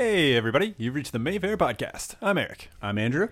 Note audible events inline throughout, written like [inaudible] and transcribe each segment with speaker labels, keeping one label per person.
Speaker 1: Hey, everybody. You've reached the Mayfair Podcast. I'm Eric.
Speaker 2: I'm Andrew.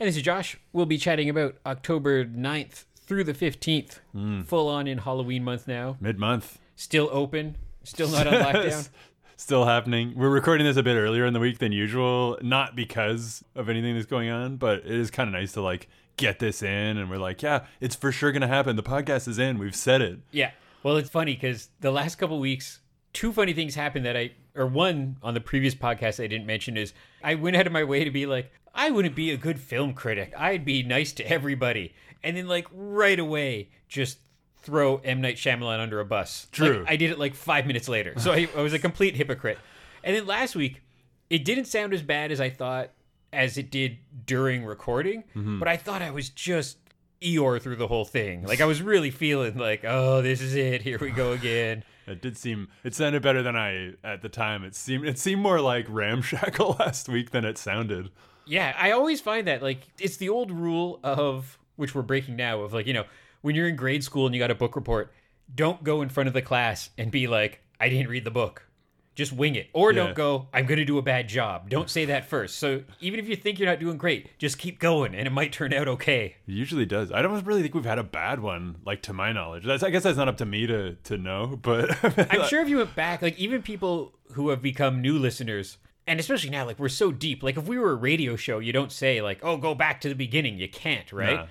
Speaker 3: And this is Josh. We'll be chatting about October 9th through the 15th. Hmm. Full on in Halloween month now.
Speaker 1: Mid month.
Speaker 3: Still open. Still not on [laughs] lockdown.
Speaker 1: Still happening. We're recording this a bit earlier in the week than usual, not because of anything that's going on, but it is kind of nice to like get this in and we're like, yeah, it's for sure going to happen. The podcast is in. We've said it.
Speaker 3: Yeah. Well, it's funny because the last couple weeks, two funny things happened that I, or one on the previous podcast I didn't mention is I went out of my way to be like, I wouldn't be a good film critic. I'd be nice to everybody. And then, like, right away, just throw M. Night Shyamalan under a bus.
Speaker 1: True.
Speaker 3: Like, I did it like five minutes later. So I, I was a complete hypocrite. And then last week, it didn't sound as bad as I thought as it did during recording, mm-hmm. but I thought I was just Eeyore through the whole thing. Like I was really feeling like, oh, this is it. Here we go again.
Speaker 1: It did seem it sounded better than I at the time. It seemed it seemed more like ramshackle [laughs] last week than it sounded.
Speaker 3: Yeah, I always find that like it's the old rule of which we're breaking now of like, you know, when you're in grade school and you got a book report, don't go in front of the class and be like, I didn't read the book. Just wing it. Or
Speaker 1: Yeah.
Speaker 3: don't go, I'm going to do a bad job. Don't say that first. So even if you think you're not doing great, just keep going and it might turn out okay.
Speaker 1: It usually does. I don't really think we've had a bad one, like to my knowledge. That's I guess that's not up to me to to know, but [laughs]
Speaker 3: I'm sure if you went back, like even people who have become new listeners, and especially now, like we're so deep. Like if we were a radio show, you don't say like, "Oh, go back to the beginning." You can't, right?
Speaker 1: Nah.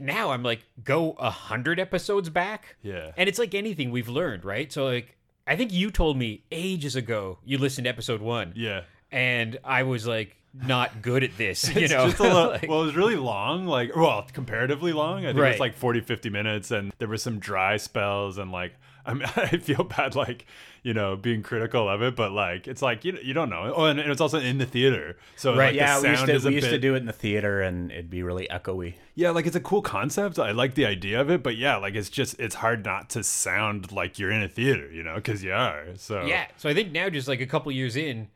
Speaker 3: Now I'm like, go a hundred episodes back.
Speaker 1: Yeah.
Speaker 3: and it's like anything we've learned, right? So like, I think you told me ages ago you listened to episode one,
Speaker 1: yeah.
Speaker 3: and I was like, not good at this, [laughs] you
Speaker 1: It's
Speaker 3: know.
Speaker 1: just a little,
Speaker 3: Like- [laughs]
Speaker 1: well, it was really long, like, well, comparatively long. I think it was like 40, 50 minutes, and there were some dry spells, and like, I mean, [laughs] I feel bad, like, you know, being critical of it, but like, it's like, you, you don't know. Oh, and it's also in the theater. So,
Speaker 3: Right,
Speaker 1: like,
Speaker 2: Yeah,
Speaker 1: the
Speaker 2: we used, to,
Speaker 1: is a
Speaker 2: we used to do it in the theater and it'd be really echoey.
Speaker 1: Yeah, like, it's a cool concept. I like the idea of it, but yeah, like, it's just, it's hard not to sound like you're in a theater, you know, because you are. So,
Speaker 3: Yeah. So I think now, just like a couple years in,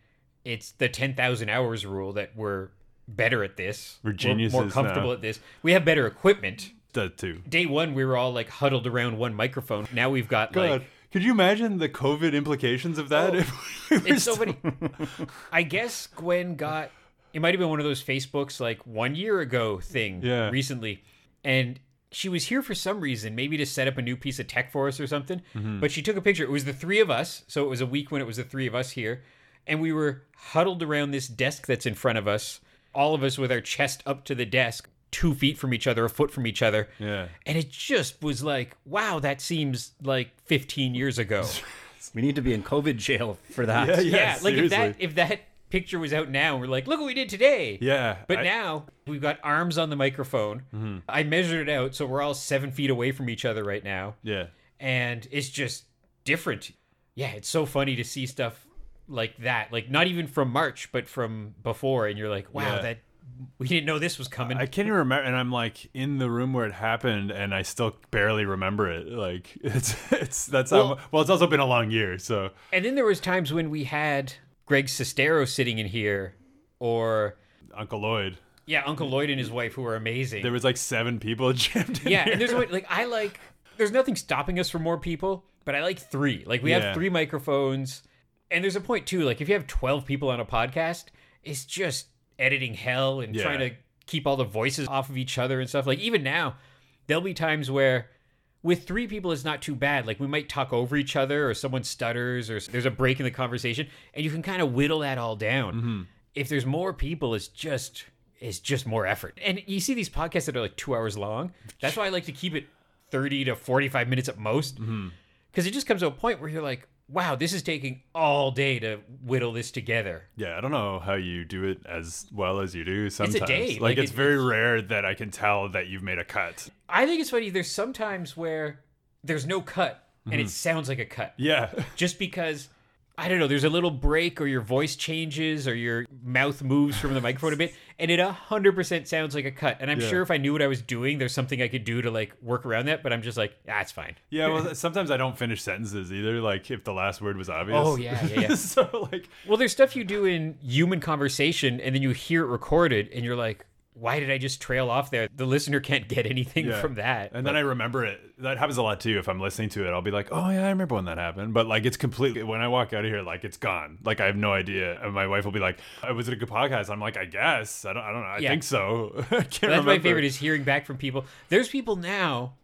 Speaker 3: it's the 10,000 hours rule that we're better at this.
Speaker 1: We're
Speaker 3: more comfortable
Speaker 1: now.
Speaker 3: at this. We have better equipment.
Speaker 1: Too.
Speaker 3: Day one, we were all like huddled around one microphone. Now we've got
Speaker 1: God,
Speaker 3: like.
Speaker 1: could you imagine the COVID implications of that?
Speaker 3: Oh,
Speaker 1: if we
Speaker 3: It's so funny. I guess Gwen got. It might have been one of those Facebooks like one year ago thing
Speaker 1: Yeah.
Speaker 3: recently. And she was here for some reason, maybe to set up a new piece of tech for us or something.
Speaker 1: Mm-hmm.
Speaker 3: But she took a picture. It was the three of us. So it was a week when it was the three of us here. And we were huddled around this desk that's in front of us, all of us with our chest up to the desk, two feet from each other, a foot from each other.
Speaker 1: Yeah.
Speaker 3: And it just was like, wow, that seems like 15 years ago. [laughs]
Speaker 2: We need to be in COVID jail for that.
Speaker 1: Yeah,
Speaker 3: yeah, like if that if that picture was out now, we're like, look what we did today.
Speaker 1: Yeah.
Speaker 3: But
Speaker 1: I-
Speaker 3: now we've got arms on the microphone.
Speaker 1: Mm-hmm.
Speaker 3: I measured it out, so we're all seven feet away from each other right now,
Speaker 1: Yeah.
Speaker 3: and it's just different. Yeah, it's so funny to see stuff like that, like not even from March, but from before, and you're like, wow,
Speaker 1: Yeah.
Speaker 3: that we didn't know this was coming.
Speaker 1: I can't even remember, and I'm like in the room where it happened, and I still barely remember it. Like [laughs] it's it's that's
Speaker 3: Well-
Speaker 1: how well. It's also been a long year, so
Speaker 3: and then there was times when we had Greg Sestero sitting in here, or
Speaker 1: Uncle Lloyd.
Speaker 3: yeah, Uncle Lloyd and his wife, who are amazing.
Speaker 1: There was like seven people [laughs] jammed in
Speaker 3: yeah
Speaker 1: here.
Speaker 3: and there's a way like i like there's nothing stopping us from more people but i like three like we
Speaker 1: Yeah.
Speaker 3: have three microphones and there's a point too like if you have 12 people on a podcast it's just editing hell and
Speaker 1: Yeah.
Speaker 3: trying to keep all the voices off of each other and stuff like even now there'll be times where with three people it's not too bad like we might talk over each other or someone stutters or there's a break in the conversation and you can kind of whittle that all down
Speaker 1: Mm-hmm.
Speaker 3: if there's more people it's just it's just more effort and you see these podcasts that are like two hours long that's why i like to keep it 30 to 45 minutes at most because
Speaker 1: Mm-hmm.
Speaker 3: it just comes to a point where you're like wow this is taking all day to whittle this together
Speaker 1: Yeah, I don't know how you do it as well as you do. Sometimes,
Speaker 3: day,
Speaker 1: like,
Speaker 3: like,
Speaker 1: it's
Speaker 3: it-
Speaker 1: very
Speaker 3: it's-
Speaker 1: rare that I can tell that you've made a cut.
Speaker 3: i think it's funny there's sometimes where there's no cut and
Speaker 1: Mm-hmm.
Speaker 3: it sounds like a cut
Speaker 1: Yeah,
Speaker 3: just because I don't know, there's a little break or your voice changes or your mouth moves from the microphone a bit [laughs] and it 100% sounds like a cut. And I'm
Speaker 1: Yeah.
Speaker 3: sure if I knew what I was doing, there's something I could do to like work around that, but I'm just like, ah, it's fine.
Speaker 1: yeah. Well, [laughs] sometimes I don't finish sentences either. Like if the last word was obvious.
Speaker 3: Oh, yeah, yeah, yeah. [laughs]
Speaker 1: so like,
Speaker 3: Well, there's stuff you do in human conversation and then you hear it recorded and you're like, why did I just trail off there? The listener can't get anything
Speaker 1: Yeah.
Speaker 3: from that.
Speaker 1: And then I remember it. That happens a lot too. If I'm listening to it, I'll be like, "Oh yeah, I remember when that happened." But like, it's completely when I walk out of here, like it's gone. Like I have no idea. And my wife will be like, "Oh, "Was it a good podcast?" I'm like, "I guess. I don't. I don't know. I
Speaker 3: Yeah.
Speaker 1: think so. [laughs] I can't
Speaker 3: That's
Speaker 1: remember."
Speaker 3: my favorite is hearing back from people. There's people now,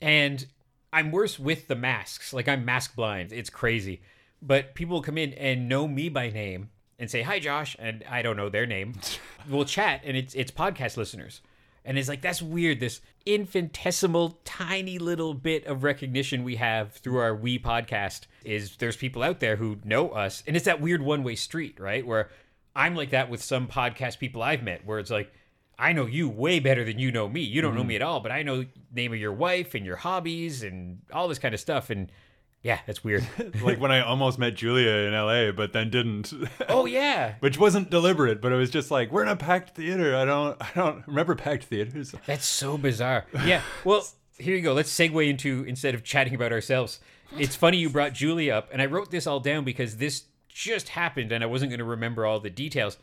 Speaker 3: and I'm worse with the masks. Like I'm mask blind. It's crazy. But people come in and know me by name and say, Hi Josh, and I don't know their name. [laughs] we'll chat and it's it's podcast listeners. And it's like that's weird, this infinitesimal tiny little bit of recognition we have through our we podcast is there's people out there who know us. And it's that weird one-way street, right? Where I'm like that with some podcast people I've met where it's like I know you way better than you know me. You don't know mm-hmm. me at all, but I know name of your wife and your hobbies and all this kind of stuff. And yeah, that's weird. [laughs]
Speaker 1: like when I almost met Julia in LA, but then didn't.
Speaker 3: oh yeah, [laughs]
Speaker 1: Which wasn't deliberate, but it was just like we're in a packed theater. I don't, I don't remember packed theaters. [laughs]
Speaker 3: that's so bizarre. Yeah. Well, here you go. Let's segue into instead of chatting about ourselves. It's funny you brought Julia up, and I wrote this all down because this just happened, and I wasn't going to remember all the details.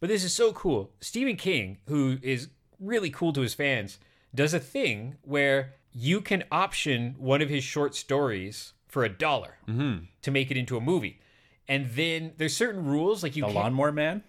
Speaker 3: But this is so cool. Stephen King, who is really cool to his fans, does a thing where you can option one of his short stories for a dollar mm-hmm. to make it into a movie. And then there's certain rules, like you
Speaker 2: The
Speaker 3: can't.
Speaker 2: Lawnmower Man.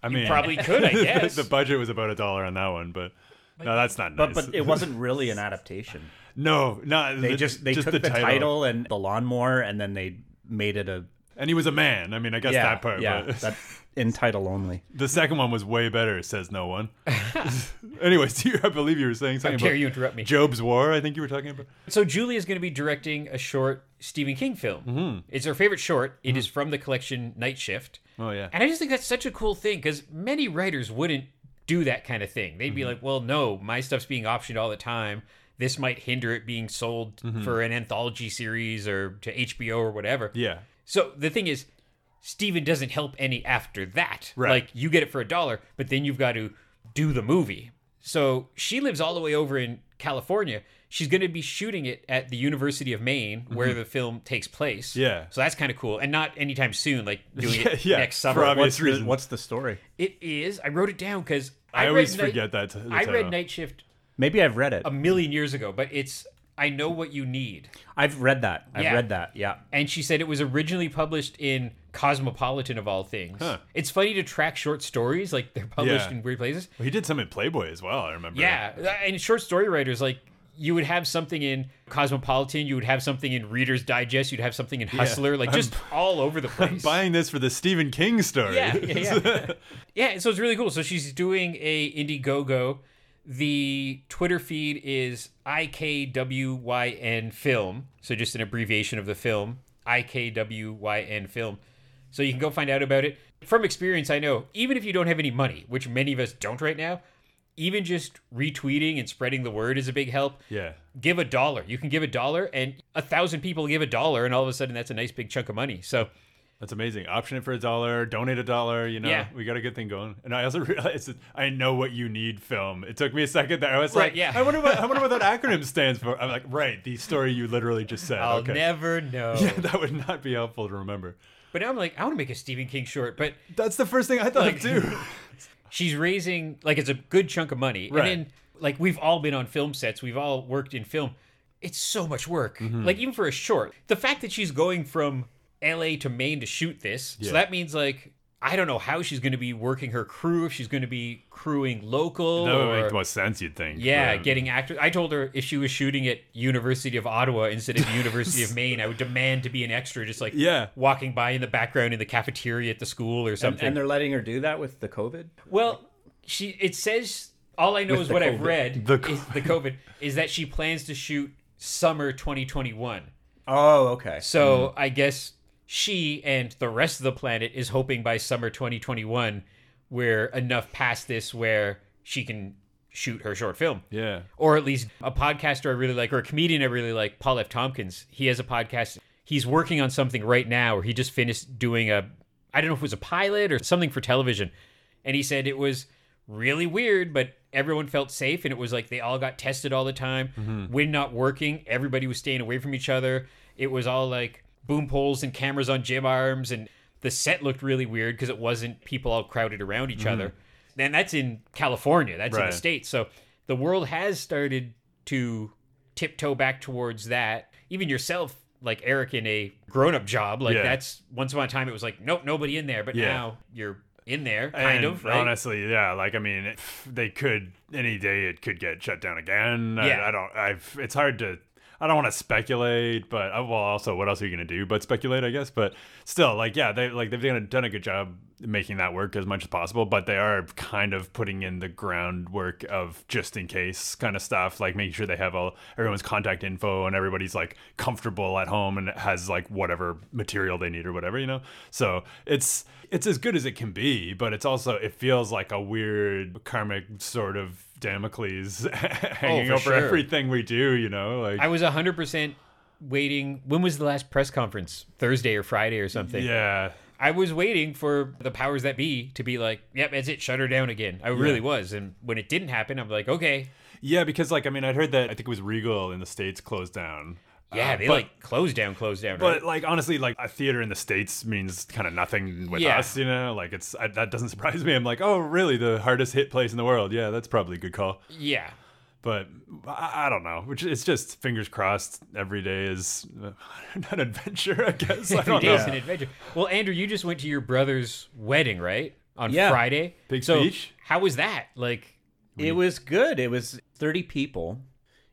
Speaker 1: I mean,
Speaker 3: probably [laughs] could, I guess.
Speaker 1: the [laughs] budget was about a dollar on that one, but no, that's not
Speaker 2: But
Speaker 1: nice.
Speaker 2: but it wasn't [laughs] really an adaptation.
Speaker 1: no, not
Speaker 2: They
Speaker 1: the-
Speaker 2: just they took the, title. and the lawnmower and then they made it a
Speaker 1: and he was a man. I mean, I guess
Speaker 2: yeah
Speaker 1: that part.
Speaker 2: yeah
Speaker 1: but
Speaker 2: that in title only. [laughs]
Speaker 1: the second one was way better. Says no one. [laughs] Anyways, [laughs] you, I believe you were saying
Speaker 3: How
Speaker 1: something
Speaker 3: dare
Speaker 1: about
Speaker 3: you interrupt me?
Speaker 1: Job's War. I think you were talking about.
Speaker 3: So Julie is going to be directing a short Stephen King film. Mm-hmm. It's her favorite short. It is from the collection Night Shift.
Speaker 1: Oh yeah.
Speaker 3: And I just think that's such a cool thing because many writers wouldn't do that kind of thing. They'd
Speaker 1: Mm-hmm.
Speaker 3: be like, well, no, my stuff's being optioned all the time. This might hinder it being sold
Speaker 1: Mm-hmm.
Speaker 3: for an anthology series or to HBO or whatever.
Speaker 1: Yeah.
Speaker 3: So the thing is, Stephen doesn't help any after that.
Speaker 1: Right.
Speaker 3: Like you get it for a dollar, but then you've got to do the movie. So she lives all the way over in California. She's going to be shooting it at the University of Maine, where the film takes place.
Speaker 1: Mm-hmm. Yeah.
Speaker 3: So that's kind of cool, and not anytime soon, like [laughs] doing
Speaker 1: Yeah,
Speaker 3: it
Speaker 1: yeah,
Speaker 3: next
Speaker 1: for
Speaker 3: summer.
Speaker 1: obvious
Speaker 2: What's the, what's the story?
Speaker 3: It is. I wrote it down because
Speaker 1: I,
Speaker 3: I,
Speaker 1: always
Speaker 3: read Night-
Speaker 1: forget that. t- the
Speaker 3: I
Speaker 1: title.
Speaker 3: read Night Shift
Speaker 2: Maybe I've read it.
Speaker 3: a million years ago, but it's I know what you need.
Speaker 2: I've read that. I've
Speaker 3: Yeah.
Speaker 2: read that. Yeah.
Speaker 3: and she said it was originally published in Cosmopolitan of all things.
Speaker 1: Huh.
Speaker 3: It's funny to track short stories like they're published
Speaker 1: Yeah.
Speaker 3: in weird places.
Speaker 1: Well, he did some in Playboy as well. I remember.
Speaker 3: Yeah, uh, and short story writers like you would have something in Cosmopolitan, you would have something in Reader's Digest, you'd have something in Hustler, like
Speaker 1: I'm-
Speaker 3: just all over the [laughs]
Speaker 1: I'm
Speaker 3: place.
Speaker 1: buying this for the Stephen King story.
Speaker 3: yeah, yeah, yeah. [laughs] yeah, so it's really cool. So she's doing a Indiegogo. The Twitter feed is IKWYN Film. So just an abbreviation of the film, IKWYN Film. So you can go find out about it. From experience, I know, even if you don't have any money, which many of us don't right now, even just retweeting and spreading the word is a big help.
Speaker 1: yeah.
Speaker 3: Give a dollar. You can give a dollar, and a thousand people give a dollar, and all of a sudden that's a nice big chunk of money. So
Speaker 1: That's amazing. Option it for a dollar, donate a dollar. You know,
Speaker 3: Yeah.
Speaker 1: we got a good thing going. And I also [laughs] realized that I know what you need. Film. It took me a second there. I was
Speaker 3: Right,
Speaker 1: like,
Speaker 3: yeah.
Speaker 1: I wonder what I wonder what that [laughs] acronym stands for. I'm like, right, the story you literally just said.
Speaker 3: I'll
Speaker 1: okay,
Speaker 3: never know. [laughs]
Speaker 1: yeah, that would not be helpful to remember.
Speaker 3: But now I'm like, I want to make a Stephen King short, but
Speaker 1: That's the first thing I thought
Speaker 3: Like-
Speaker 1: too.
Speaker 3: she's raising like it's a good chunk of money.
Speaker 1: Right.
Speaker 3: And then like we've all been on film sets, we've all worked in film. It's so much work.
Speaker 1: Mm-hmm.
Speaker 3: Like even for a short. The fact that she's going from LA to Maine to shoot this.
Speaker 1: Yeah.
Speaker 3: So that means like I don't know how she's going to be working her crew if she's going to be crewing local
Speaker 1: that would
Speaker 3: or
Speaker 1: make the most sense. You'd think.
Speaker 3: yeah,
Speaker 1: but-
Speaker 3: getting actors. I told her if she was shooting at University of Ottawa instead of University of [laughs] Maine, I would demand to be an extra, just like
Speaker 1: Yeah.
Speaker 3: walking by in the background in the cafeteria at the school or something.
Speaker 2: and they're letting her do that with the COVID.
Speaker 3: Well, she it says all I know is
Speaker 2: the
Speaker 3: what I've read
Speaker 1: The
Speaker 3: is the COVID is that she plans to shoot summer 2021.
Speaker 2: Oh, okay.
Speaker 3: So mm. I guess she and the rest of the planet is hoping by summer 2021 we're enough past this where she can shoot her short film.
Speaker 1: Yeah.
Speaker 3: Or at least a podcaster I really like or a comedian I really like, Paul F. Tompkins. He has a podcast. He's working on something right now where he just finished doing a I don't know if it was a pilot or something for television. And he said it was really weird, but everyone felt safe and it was like they all got tested all the time. Mm-hmm. When not working, everybody was staying away from each other. It was all like boom poles and cameras on gym arms and the set looked really weird because it wasn't people all crowded around each mm-hmm. other. and that's in California. That's in the states. So the world has started to tiptoe back towards that. Even yourself, like Eric, in a grown-up job, like
Speaker 1: Yeah.
Speaker 3: that's once upon a time it was like, nope, nobody in there. But
Speaker 1: Yeah.
Speaker 3: now you're in there, kind
Speaker 1: And
Speaker 3: of. Right?
Speaker 1: Honestly, yeah. Like, I mean, if they could any day it could get shut down again. I-
Speaker 3: Yeah.
Speaker 1: I, don't. I've. It's hard to. I don't want to speculate, but uh, well, also, what else are you gonna do but speculate? I guess. But still, like, yeah, they like they've done a, done a good job making that work as much as possible. But they are kind of putting in the groundwork of just in case kind of stuff, like making sure they have all everyone's contact info and everybody's like comfortable at home and has like whatever material they need or whatever, you know. So it's it's as good as it can be, but it's also it feels like a weird karmic sort of Damocles [laughs] oh, hanging
Speaker 3: for
Speaker 1: over
Speaker 3: sure.
Speaker 1: everything we do, you know. Like
Speaker 3: I was hundred percent waiting. When was the last press conference? Thursday or Friday or something?
Speaker 1: yeah,
Speaker 3: I was waiting for the powers that be to be like, "Yep, that's it. Shut her down again." I really was, and when it didn't happen, I'm like, "Okay,
Speaker 1: yeah, because like I mean, I'd heard that I think it was Regal in the states closed down.
Speaker 3: Yeah."
Speaker 1: Uh,
Speaker 3: they
Speaker 1: but-
Speaker 3: like closed down, closed down.
Speaker 1: But
Speaker 3: right?
Speaker 1: like honestly, like a theater in the states means kind of nothing with
Speaker 3: Yeah.
Speaker 1: us, you know. Like it's I, that doesn't [laughs] surprise me. I'm like, oh, really? The hardest hit place in the world? Yeah, that's probably a good call.
Speaker 3: yeah,
Speaker 1: But I, I don't know. Which it's just fingers crossed. Every day is uh, [laughs] an adventure, I guess. I
Speaker 3: every
Speaker 1: don't
Speaker 3: day's
Speaker 1: know.
Speaker 3: an adventure. Well, Andrew, you just went to your brother's wedding, right? On
Speaker 2: Yeah.
Speaker 3: Friday.
Speaker 1: Big
Speaker 3: so
Speaker 1: speech?
Speaker 3: How was that? Like,
Speaker 2: It was good. It was 30 people.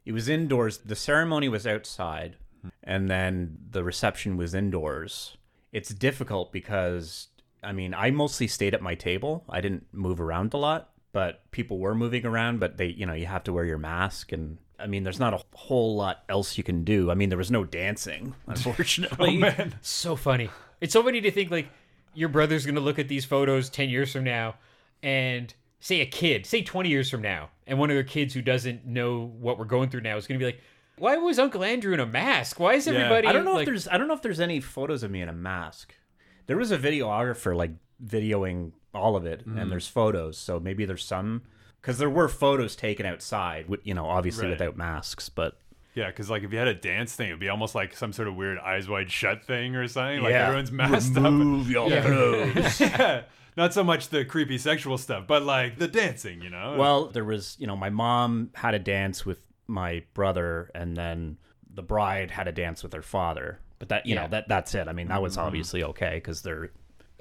Speaker 2: It was indoors. The ceremony was outside, and then the reception was indoors. It's difficult because, I mean, I mostly stayed at my table. I didn't move around a lot, but people were moving around, but they, you know, you have to wear your mask. And I mean, there's not a whole lot else you can do. I mean, there was no dancing, [laughs] unfortunately.
Speaker 1: Oh man,
Speaker 3: so funny. It's so funny to think like your brother's gonna look at these photos ten years from now, and say a kid, say twenty years from now, and one of their kids who doesn't know what we're going through now is gonna be like, "Why was Uncle Andrew in a mask? Why is
Speaker 1: Yeah.
Speaker 3: everybody?"
Speaker 2: I don't know
Speaker 3: like,
Speaker 2: if there's I don't know if there's any photos of me in a mask. There was a videographer like videoing all of it,
Speaker 1: Mm-hmm.
Speaker 2: and there's photos. So maybe there's some because there were photos taken outside, you know, obviously
Speaker 1: Right.
Speaker 2: without masks. But
Speaker 1: yeah, because like if you had a dance thing, it'd be almost like some sort of weird eyes wide shut thing or something. Like
Speaker 2: Yeah.
Speaker 1: everyone's masked
Speaker 2: Remove your clothes.
Speaker 1: up. yeah, [laughs] not so much the creepy sexual stuff, but like the dancing, you know.
Speaker 2: well, there was you know, my mom had a dance with my brother, and then the bride had a dance with her father. But that you
Speaker 3: Yeah.
Speaker 2: know that that's it. I mean, that was
Speaker 1: Mm-hmm.
Speaker 2: obviously okay because they're,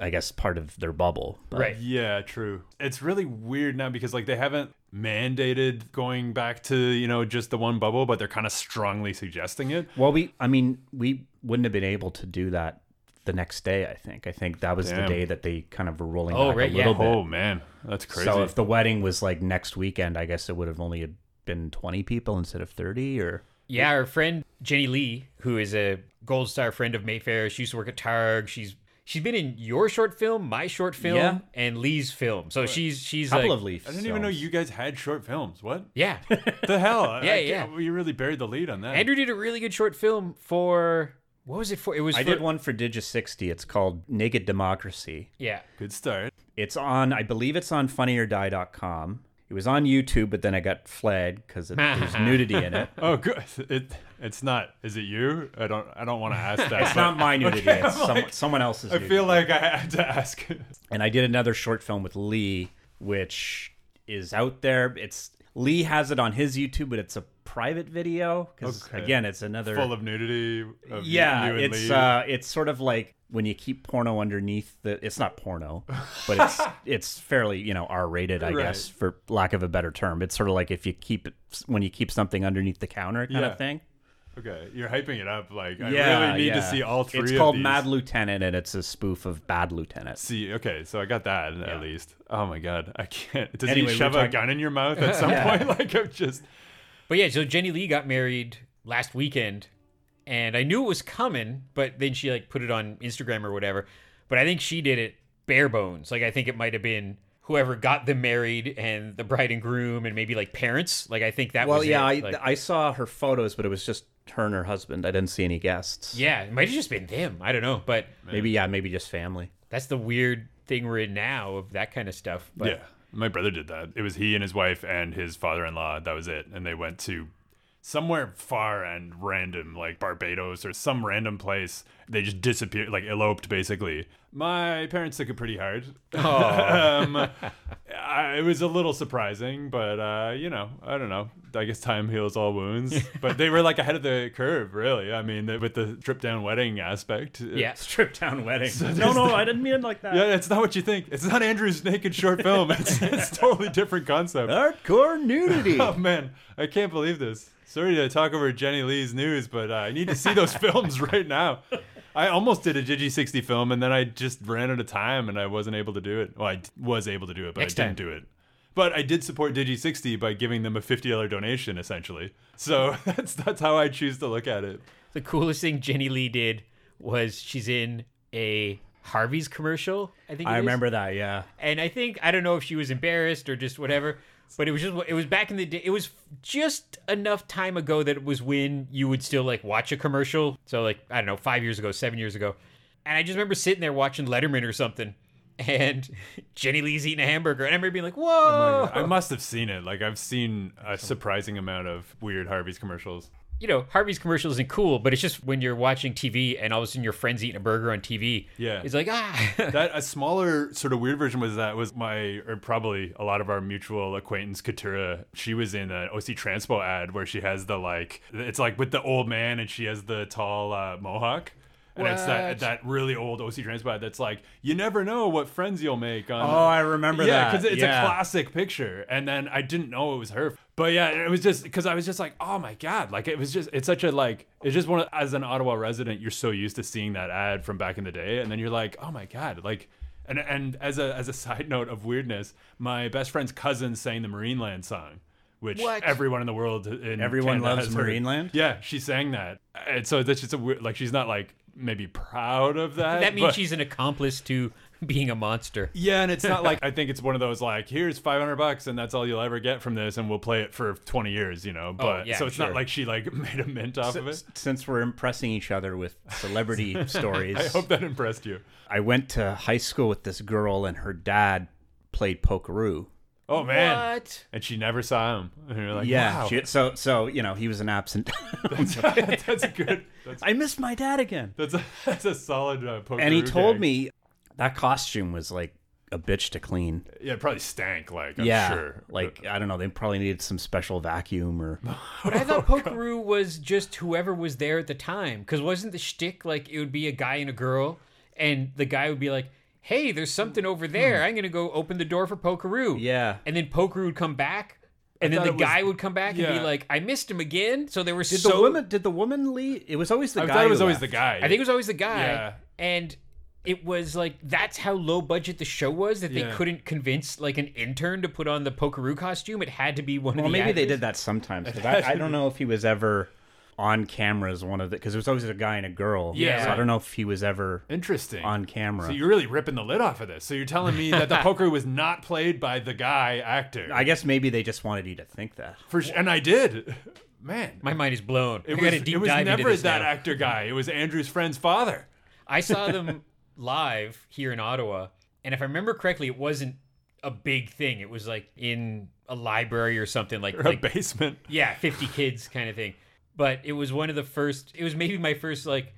Speaker 2: I guess, part of their bubble. But-
Speaker 3: right.
Speaker 1: Yeah, true. It's really weird now because like they haven't mandated going back to, you know, just the one bubble, but they're kind of strongly suggesting it.
Speaker 2: Well, we, I mean, we wouldn't have been able to do that the next day. I think. I think that was
Speaker 1: Damn.
Speaker 2: the day that they kind of were rolling
Speaker 3: Oh,
Speaker 2: back
Speaker 3: right,
Speaker 2: a
Speaker 3: yeah.
Speaker 2: little bit.
Speaker 1: Oh man, that's crazy.
Speaker 2: So if the wedding was like next weekend, I guess it would have only been twenty people instead of thirty. Or
Speaker 3: Yeah, our friend Jenny Lee, who is a Gold Star friend of Mayfair, she used to work at Targ. She's she's been in your short film, my short film,
Speaker 2: Yeah.
Speaker 3: and Lee's film. So she's she's
Speaker 2: a couple
Speaker 3: like,
Speaker 2: of leaves.
Speaker 1: I didn't even know you guys had short films. What
Speaker 3: yeah.
Speaker 1: the hell? [laughs]
Speaker 3: Yeah,
Speaker 1: I
Speaker 3: yeah.
Speaker 1: can't- You really buried the lead on that.
Speaker 3: Andrew did a really good short film for what was it for? It was
Speaker 2: I
Speaker 3: for,
Speaker 2: did one for Digi sixty. It's called Naked Democracy.
Speaker 3: Yeah.
Speaker 1: Good start.
Speaker 2: It's on, I believe it's on FunnyOrDie.com. It was on YouTube, but then I got flagged because there's [laughs] nudity in it.
Speaker 1: Oh, good. It it's not. Is it you? I don't. I don't want to ask that.
Speaker 2: It's
Speaker 1: but
Speaker 2: not my nudity. [laughs]
Speaker 1: Okay,
Speaker 2: it's some,
Speaker 1: like-
Speaker 2: someone else's.
Speaker 1: I
Speaker 2: nudity.
Speaker 1: feel like I had to ask. [laughs]
Speaker 2: and I did another short film with Lee, which is out there. It's Lee has it on his YouTube, but it's a private video because
Speaker 1: Okay.
Speaker 2: again, it's another.
Speaker 1: Full of nudity. Of
Speaker 2: yeah,
Speaker 1: you and
Speaker 2: it's
Speaker 1: Lee.
Speaker 2: uh, it's sort of like when you keep porno underneath the. It's not porno, but it's [laughs] it's fairly you know R rated, I
Speaker 1: Right.
Speaker 2: guess, for lack of a better term. It's sort of like if you keep it when you keep something underneath the counter kind
Speaker 1: Yeah.
Speaker 2: of thing.
Speaker 1: Okay. You're hyping it up. Like I
Speaker 2: yeah,
Speaker 1: really need
Speaker 2: yeah.
Speaker 1: to see all three.
Speaker 2: It's
Speaker 1: of
Speaker 2: called
Speaker 1: these.
Speaker 2: Mad Lieutenant, and it's a spoof of Bad Lieutenant.
Speaker 1: See, okay, so I got that at least. Oh my god, I can't. Does
Speaker 2: Anyway,
Speaker 1: he
Speaker 2: we're
Speaker 1: shove a
Speaker 2: talking-
Speaker 1: gun in your mouth [laughs] at some
Speaker 2: Yeah.
Speaker 1: point? [laughs] Like I'm just.
Speaker 3: But yeah, so Jenny Lee got married last weekend, and I knew it was coming, but then she like put it on Instagram or whatever. But I think she did it bare bones. Like I think it might have been whoever got them married and the bride and groom and maybe like parents. Like I think that
Speaker 2: Well,
Speaker 3: was
Speaker 2: yeah,
Speaker 3: it.
Speaker 2: I,
Speaker 3: Like,
Speaker 2: I saw her photos, but it was just her and her husband. I didn't see any guests.
Speaker 3: yeah, it might have just been them. I don't know, but
Speaker 2: Maybe yeah, maybe just family.
Speaker 3: that's the weird thing we're in now of that kind of stuff. But
Speaker 1: yeah, my brother did that. It was he and his wife and his father-in-law. That was it, and they went to somewhere far and random, like Barbados or some random place. They just disappeared, like eloped, basically. My parents took it pretty hard. [laughs] um, I, it was a little surprising, but uh, you know, I don't know. I guess time heals all wounds. [laughs] but they were like ahead of the curve, really. I mean, with the strip down wedding aspect.
Speaker 3: Yeah. [laughs]
Speaker 2: strip down wedding. no, no,
Speaker 1: the-
Speaker 2: I didn't mean it like that.
Speaker 1: Yeah, it's not what you think. It's not Andrew's naked short film. It's [laughs] it's totally different concept.
Speaker 2: Hardcore nudity.
Speaker 1: Oh man, I can't believe this. Sorry to talk over Jenny Lee's news, but uh, I need to see those films right now. I almost did a Digi 60 film, and then I just ran out of time, and I wasn't able to do it. Well, I d- was able to do it, but
Speaker 3: Next
Speaker 1: I didn't
Speaker 3: time.
Speaker 1: do it. But I did support Digi 60 by giving them a $50 donation, essentially. So [laughs] that's that's how I choose to look at it.
Speaker 3: The coolest thing Jenny Lee did was she's in a Harvey's commercial. I think it
Speaker 2: I
Speaker 3: is.
Speaker 2: remember that. Yeah.
Speaker 3: and I think I don't know if she was embarrassed or just whatever, but it was just it was back in the day. It was just enough time ago that it was when you would still like watch a commercial. So like I don't know, five years ago, seven years ago, and I just remember sitting there watching Letterman or something, and [laughs] Jenny Lee's eating a hamburger, and I remember being like, oh "Whoa!"
Speaker 1: I must have seen it. Like, I've seen a surprising amount of weird Harvey's commercials.
Speaker 3: You know, Harvey's commercial isn't cool, but it's just when you're watching TV and all of a sudden your friend's eating a burger on TV.
Speaker 1: Yeah.
Speaker 3: it's like ah. [laughs]
Speaker 1: that a smaller sort of weird version was that was my or probably a lot of our mutual acquaintance Katura. She was in an OC Transpo ad where she has the like it's like with the old man and she has the tall uh, mohawk. And it's that that really old OC Transpo ad that's like you never know what friends you'll make on.
Speaker 2: Oh, I remember
Speaker 1: yeah,
Speaker 2: that.
Speaker 1: because it's
Speaker 2: Yeah.
Speaker 1: a classic picture. And then I didn't know it was her. But yeah, it was just because I was just like, oh my god, like it was just it's such a like it's just one of, as an Ottawa resident, you're so used to seeing that ad from back in the day, and then you're like, oh my god, like. And, and as a as a [laughs] side note of weirdness, my best friend's cousin sang the Marineland song, which
Speaker 3: What?
Speaker 1: everyone in the world in
Speaker 2: Everyone
Speaker 1: Canada
Speaker 2: loves
Speaker 1: has heard.
Speaker 2: Marineland?
Speaker 1: Yeah, she sang that, and so that's just a weird like she's not like maybe proud of that.
Speaker 3: that means
Speaker 1: but-
Speaker 3: she's an accomplice to [laughs] being a monster.
Speaker 1: yeah, and it's not like [laughs] I think it's one of those like here's 500 bucks and that's all you'll ever get from this and we'll play it for 20 years, you know. But
Speaker 3: yeah,
Speaker 1: so it's
Speaker 3: sure.
Speaker 1: not like she like [laughs] made a mint off of it.
Speaker 2: Since we're impressing each other with celebrity stories,
Speaker 1: I hope that impressed you.
Speaker 2: I went to high school with this girl, and her dad played Polkaroo.
Speaker 1: Oh man.
Speaker 3: What?
Speaker 1: And she never saw him. And you're like,
Speaker 2: yeah,
Speaker 1: wow.
Speaker 2: she- so so you know he was an absent.
Speaker 1: that's a good. That's
Speaker 2: I missed my dad again.
Speaker 1: that's a, that's a solid uh, poker.
Speaker 2: And he told me that costume was like a bitch to clean.
Speaker 1: yeah, it probably stank. Like I'm
Speaker 2: yeah,
Speaker 1: sure.
Speaker 2: like I don't know, they probably needed some special vacuum or. [laughs]
Speaker 3: But I thought Polkaroo was just whoever was there at the time. Because wasn't the shtick like it would be a guy and a girl, and the guy would be like, "Hey, there's something over hmm. there. I'm gonna go open the door for Polkaroo."
Speaker 2: Yeah.
Speaker 3: and then Polkaroo would come back, and then the
Speaker 1: it was-
Speaker 3: guy would come back and be like, "I missed him again." So there was
Speaker 2: Did
Speaker 3: so
Speaker 2: the woman? Did the woman leave? It was always the
Speaker 1: I
Speaker 2: guy.
Speaker 1: thought it was always
Speaker 2: left.
Speaker 1: the guy.
Speaker 3: I think it was always the guy,
Speaker 1: Yeah.
Speaker 3: and it was like that's how low budget the show was that they
Speaker 1: Yeah.
Speaker 3: couldn't convince like an intern to put on the Polkaroo costume. It had to be one
Speaker 2: Well,
Speaker 3: of the.
Speaker 2: Well, maybe they did that sometimes. [laughs] I, I don't know if he was ever on camera as one of the because it was always a guy and a girl.
Speaker 3: Yeah.
Speaker 2: so I don't know if he was ever
Speaker 1: Interesting.
Speaker 2: on camera.
Speaker 1: so you're really ripping the lid off of this. So you're telling me that the [laughs] poker was not played by the guy actor.
Speaker 2: I guess maybe they just wanted you to think that.
Speaker 1: For sh- and I did. Man,
Speaker 3: My mind is blown.
Speaker 1: it
Speaker 3: I
Speaker 1: was,
Speaker 3: a deep
Speaker 1: it was
Speaker 3: dive
Speaker 1: never
Speaker 3: into this
Speaker 1: that
Speaker 3: now.
Speaker 1: actor guy. It was Andrew's friend's father.
Speaker 3: I saw them [laughs] live here in Ottawa, and if I remember correctly, it wasn't a big thing. It was like in a library or something like,
Speaker 1: Or
Speaker 3: like
Speaker 1: a basement. [laughs]
Speaker 3: yeah, 50 kids kind of thing. But it was one of the first, it was maybe my first like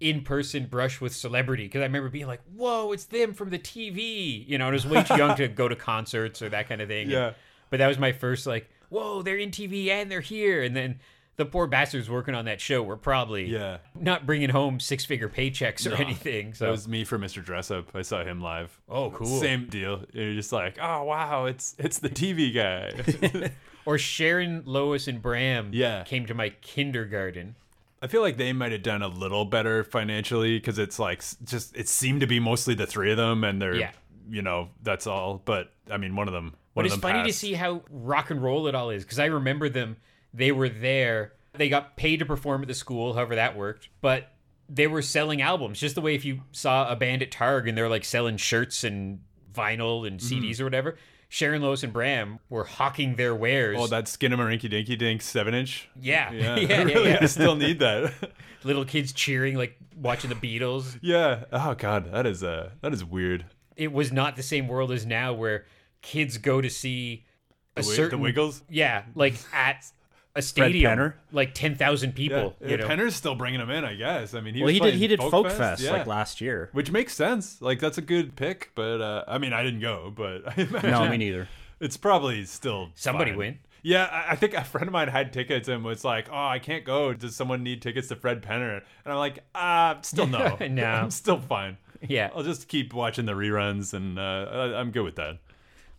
Speaker 3: in person brush with celebrity because I remember being like, whoa, it's them from the TV. You know, and I was way too young to go to concerts or that kind of thing. [laughs]
Speaker 1: Yeah.
Speaker 3: But that was my first like, whoa, they're in TV and they're here. And then the poor bastards working on that show were probably
Speaker 1: Yeah.
Speaker 3: not bringing home six figure paychecks or
Speaker 1: No.
Speaker 3: anything. So
Speaker 1: That was me for Mr. Dress Up. I saw him live.
Speaker 3: Oh, cool.
Speaker 1: Same deal. You're just like, oh wow, it's it's the TV guy. [laughs] [laughs]
Speaker 3: Or Sharon, Lois, and Bram
Speaker 1: Yeah.
Speaker 3: came to my kindergarten.
Speaker 1: I feel like they might have done a little better financially because it's like just it seemed to be mostly the three of them, and they're
Speaker 3: Yeah.
Speaker 1: you know that's all. But I mean, one of them. One
Speaker 3: But it's funny to see how rock and roll it all is because I remember them. They were there. They got paid to perform at the school, however that worked. But they were selling albums, just the way if you saw a band at Targ and they're like selling shirts and vinyl and
Speaker 1: Mm-hmm.
Speaker 3: CDs or whatever. Sharon, Lois, and Bram were hawking their wares.
Speaker 1: Oh, that Skinnamarink Dinky Dink seven inch.
Speaker 3: yeah,
Speaker 1: Yeah, [laughs]
Speaker 3: yeah,
Speaker 1: I
Speaker 3: yeah,
Speaker 1: really
Speaker 3: yeah. [laughs]
Speaker 1: still need that. [laughs]
Speaker 3: Little kids cheering, like watching the Beatles.
Speaker 1: yeah. Oh god, that is uh that is weird.
Speaker 3: It was not the same world as now, where kids go to see a
Speaker 1: The,
Speaker 3: certain
Speaker 1: the Wiggles.
Speaker 3: Yeah, like at a a stadium,
Speaker 2: Penner?
Speaker 3: like ten thousand people.
Speaker 1: Yeah,
Speaker 3: you know?
Speaker 1: Penner's still bringing him in, I guess. I mean, he
Speaker 2: Well,
Speaker 1: was
Speaker 2: he did. He did
Speaker 1: Folk
Speaker 2: Folk
Speaker 1: Fest,
Speaker 2: Fest,
Speaker 1: yeah.
Speaker 2: like last year.
Speaker 1: which makes sense. Like that's a good pick, but uh, I mean, I didn't go, but [laughs] I imagine
Speaker 2: No, me neither.
Speaker 1: It's probably still
Speaker 3: Somebody
Speaker 1: fine.
Speaker 3: win.
Speaker 1: Yeah, I- I think a friend of mine had tickets and was like, "Oh, I can't go. Does someone need tickets to Fred Penner?" And I'm like, "Ah, still no. [laughs] [laughs]
Speaker 3: No.
Speaker 1: I'm still fine.
Speaker 3: Yeah.
Speaker 1: I'll just keep watching the reruns, and uh, I- I'm good with that."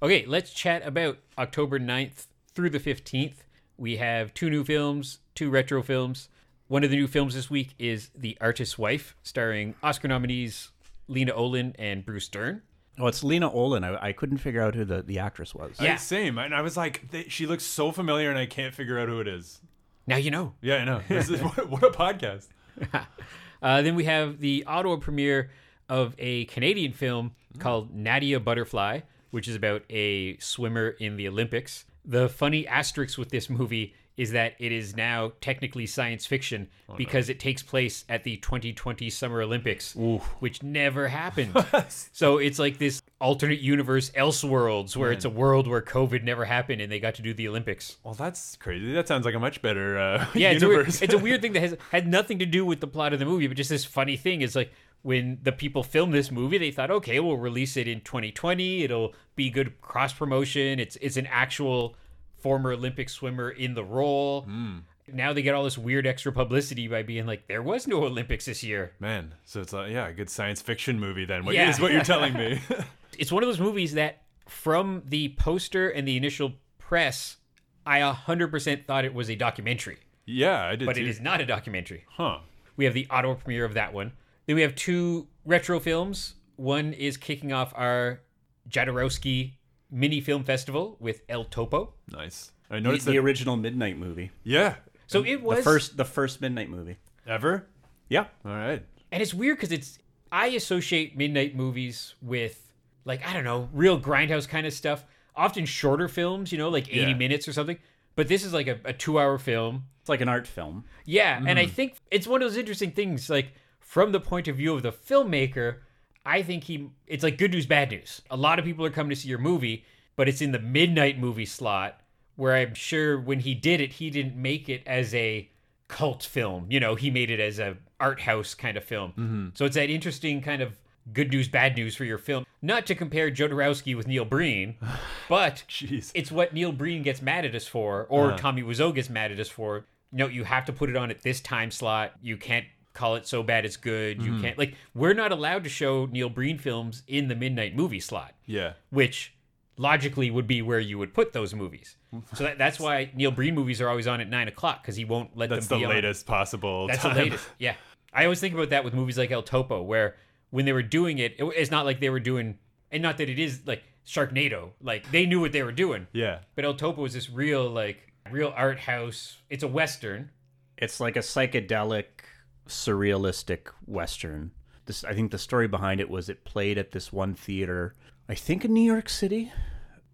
Speaker 3: Okay, let's chat about October 9th through the 15th. We have two new films, two retro films. One of the new films this week is The Artist's Wife, starring Oscar nominees Lena Olin and Bruce Dern.
Speaker 2: Oh, it's Lena Olin. I, I couldn't figure out who the, the actress was.
Speaker 1: I-
Speaker 3: Yeah.
Speaker 1: same. And I was like, they, "She looks so familiar, and I can't figure out who it is."
Speaker 3: Now you know.
Speaker 1: Yeah, I know. [laughs] This is what, what a podcast. [laughs]
Speaker 3: Uh, then we have the Ottawa premiere of a Canadian film called Nadia Butterfly, which is about a swimmer in the Olympics. The funny asterisk with this movie is that it is now technically science fiction because it takes place at the 2020 Summer Olympics, which never happened. [laughs] so it's like this alternate universe, Elseworlds, where it's a world where COVID never happened and they got to do the Olympics.
Speaker 1: Well, that's crazy. That sounds like a much better uh,
Speaker 3: Yeah, it's a, weird, it's a weird [laughs] thing that has had nothing to do with the plot of the movie, but just this funny thing is like when the people filmed this movie, they thought, okay, we'll release it in 2020. It'll be good cross promotion. It's it's an actual former Olympic swimmer in the role.
Speaker 1: Hmm.
Speaker 3: Now they get all this weird extra publicity by being like, there was no Olympics this year.
Speaker 1: Man, so it's a, yeah, a good science fiction movie then. What
Speaker 3: Yeah.
Speaker 1: is what you're telling me? [laughs] [laughs]
Speaker 3: It's one of those movies that, from the poster and the initial press, I 100% thought it was a documentary,
Speaker 1: yeah, I did
Speaker 3: but
Speaker 1: too.
Speaker 3: it is not a documentary.
Speaker 1: Huh.
Speaker 3: We have the Ottawa premiere of that one. Then we have two retro films. One is kicking off our Jodorowsky mini film festival with El Topo.
Speaker 1: Nice. I
Speaker 2: The,
Speaker 1: noticed
Speaker 2: the
Speaker 1: that.
Speaker 2: original Midnight movie.
Speaker 1: Yeah.
Speaker 3: So it was
Speaker 2: The first the first Midnight movie.
Speaker 1: Ever?
Speaker 2: Yeah.
Speaker 1: All right.
Speaker 3: and it's weird because it's I associate midnight movies with like I don't know real grindhouse kind of stuff. Often shorter films, you know, like eighty
Speaker 1: Yeah.
Speaker 3: minutes or something. But this is like a, a two-hour film.
Speaker 2: It's like an art film.
Speaker 3: Yeah, and
Speaker 1: Mm.
Speaker 3: I think it's one of those interesting things. Like from the point of view of the filmmaker, I think he it's like good news, bad news. A lot of people are coming to see your movie, but it's in the midnight movie slot where I'm sure when he did it, he didn't make it as a cult film. You know, he made it as a art house kind of film.
Speaker 1: Mm-hmm.
Speaker 3: So it's that interesting kind of good news, bad news for your film. Not to compare Jodorowsky with Neil Breen, [sighs] but
Speaker 1: Jeez.
Speaker 3: it's what Neil Breen gets mad at us for, or
Speaker 1: Uh-huh.
Speaker 3: Tommy Wiseau gets mad at us for. No, you have to put it on at this time slot. You can't call it so bad it's good.
Speaker 1: Mm-hmm.
Speaker 3: You can't like we're not allowed to show Neil Breen films in the midnight movie slot,
Speaker 1: Yeah.
Speaker 3: which logically would be where you would put those movies. So that, that's why Neil Breen movies are always on at nine o'clock because he won't let
Speaker 1: That's
Speaker 3: them
Speaker 1: the
Speaker 3: be on.
Speaker 1: latest possible
Speaker 3: That's
Speaker 1: time.
Speaker 3: the latest. [laughs] Yeah. I always think about that with movies like El Topo, where when they were doing it, it it's not like they were doing, and not that it is like Sharknado. Like they knew what they were doing.
Speaker 1: Yeah.
Speaker 3: But El Topo is this real, like, real art house. It's a Western.
Speaker 2: It's like a psychedelic, surrealistic western. This, I think, the story behind it was it played at this one theater, I think in New York City,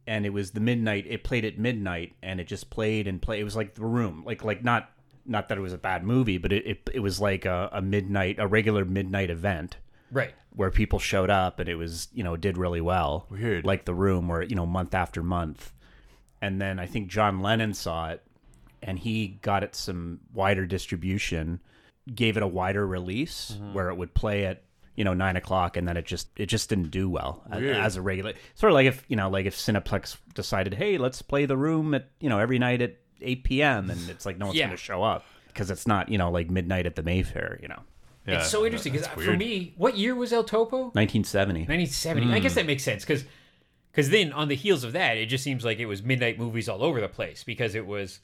Speaker 2: and it was the midnight. It played at midnight, and it just played and played. It was like The Room, like like not not that it was a bad movie, but it it, it was like a, a midnight, a regular midnight event
Speaker 3: Right.
Speaker 2: where people showed up and it was you know did really well
Speaker 1: Weird.
Speaker 2: like the room where you know month after month and then i think john lennon saw it and he got it some wider distribution gave it a wider release
Speaker 1: Mm-hmm.
Speaker 2: where it would play at you know nine o'clock and then it just it just didn't do well as,
Speaker 1: Weird.
Speaker 2: as a regular sort of like if you know like if cineplex decided hey let's play the room at you know every night at 8 p.m and it's like no one's
Speaker 3: Yeah.
Speaker 2: gonna show up because it's not you know like midnight at the mayfair you know
Speaker 1: Yeah.
Speaker 3: it's so interesting because for me, what year was El Topo?
Speaker 2: 1970
Speaker 3: 1970. I guess that makes sense because because then on the heels of that, it just seems like it was midnight movies all over the place because it was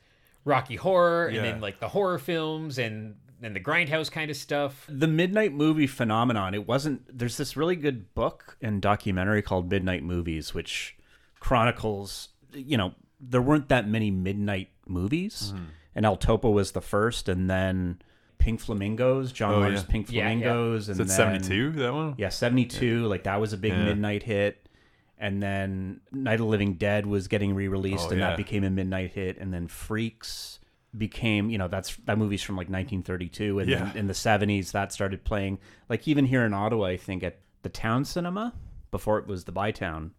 Speaker 3: Rocky Horror and
Speaker 1: Yeah.
Speaker 3: then like the horror films and then the grindhouse kind of stuff.
Speaker 2: the midnight movie phenomenon it wasn't there's this really good book and documentary called midnight movies which chronicles you know there weren't that many midnight movies mm-hmm. and el topo was the first and then pink flamingos john
Speaker 1: Oh,
Speaker 2: Waters'
Speaker 1: yeah.
Speaker 2: pink
Speaker 3: Yeah, yeah.
Speaker 2: flamingos and
Speaker 1: Is that
Speaker 2: then
Speaker 1: 72, that one?
Speaker 2: yeah 72 like that was a big
Speaker 1: Yeah.
Speaker 2: midnight hit and then night of the living dead was getting re-released
Speaker 1: Oh,
Speaker 2: and
Speaker 1: yeah.
Speaker 2: that became a midnight hit and then freaks became you know that's that movie's from like 1932 and
Speaker 1: Yeah.
Speaker 2: then in the 70s that started playing like even here in ottawa i think at the town cinema before it was the bytown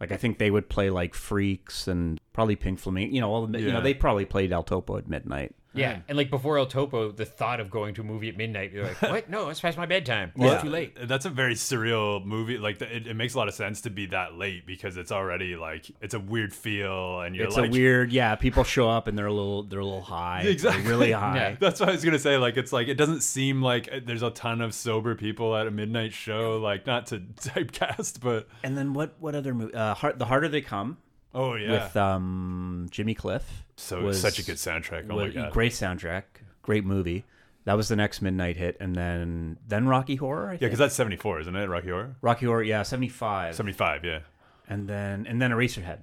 Speaker 2: Like I think they would play like Freaks and probably Pink Flamingo. You know, all the, you know they probably played El Topo at midnight.
Speaker 3: Yeah, and like before El Topo, the thought of going to a movie at midnight, you're like, [laughs] what? No, it's past my bedtime.
Speaker 1: Well,
Speaker 3: It's too late.
Speaker 1: That's a very surreal movie. Like it, it makes a lot of sense to be that late because it's already like it's a weird feel, and you're
Speaker 2: It's
Speaker 1: like
Speaker 2: a weird, yeah. People show up and they're a little, they're a little high, They're
Speaker 1: Exactly.
Speaker 2: really [laughs] high.
Speaker 3: Yeah.
Speaker 1: That's what I was gonna say. Like it's like it doesn't seem like there's a ton of sober people at a midnight show. Like not to [laughs] typecast, but
Speaker 2: And then what? What other movie? Uh, Heart, the harder they come
Speaker 1: oh yeah,
Speaker 2: with um Jimmy Cliff.
Speaker 1: so
Speaker 2: was-
Speaker 1: such a good soundtrack. Oh my god,
Speaker 2: Great soundtrack, great movie. That was the next midnight hit, and then then Rocky Horror. I
Speaker 1: Yeah, because that's 74, isn't it? Rocky Horror.
Speaker 2: Rocky Horror, yeah, seventy five,
Speaker 1: 75, yeah.
Speaker 2: and then and then Eraserhead.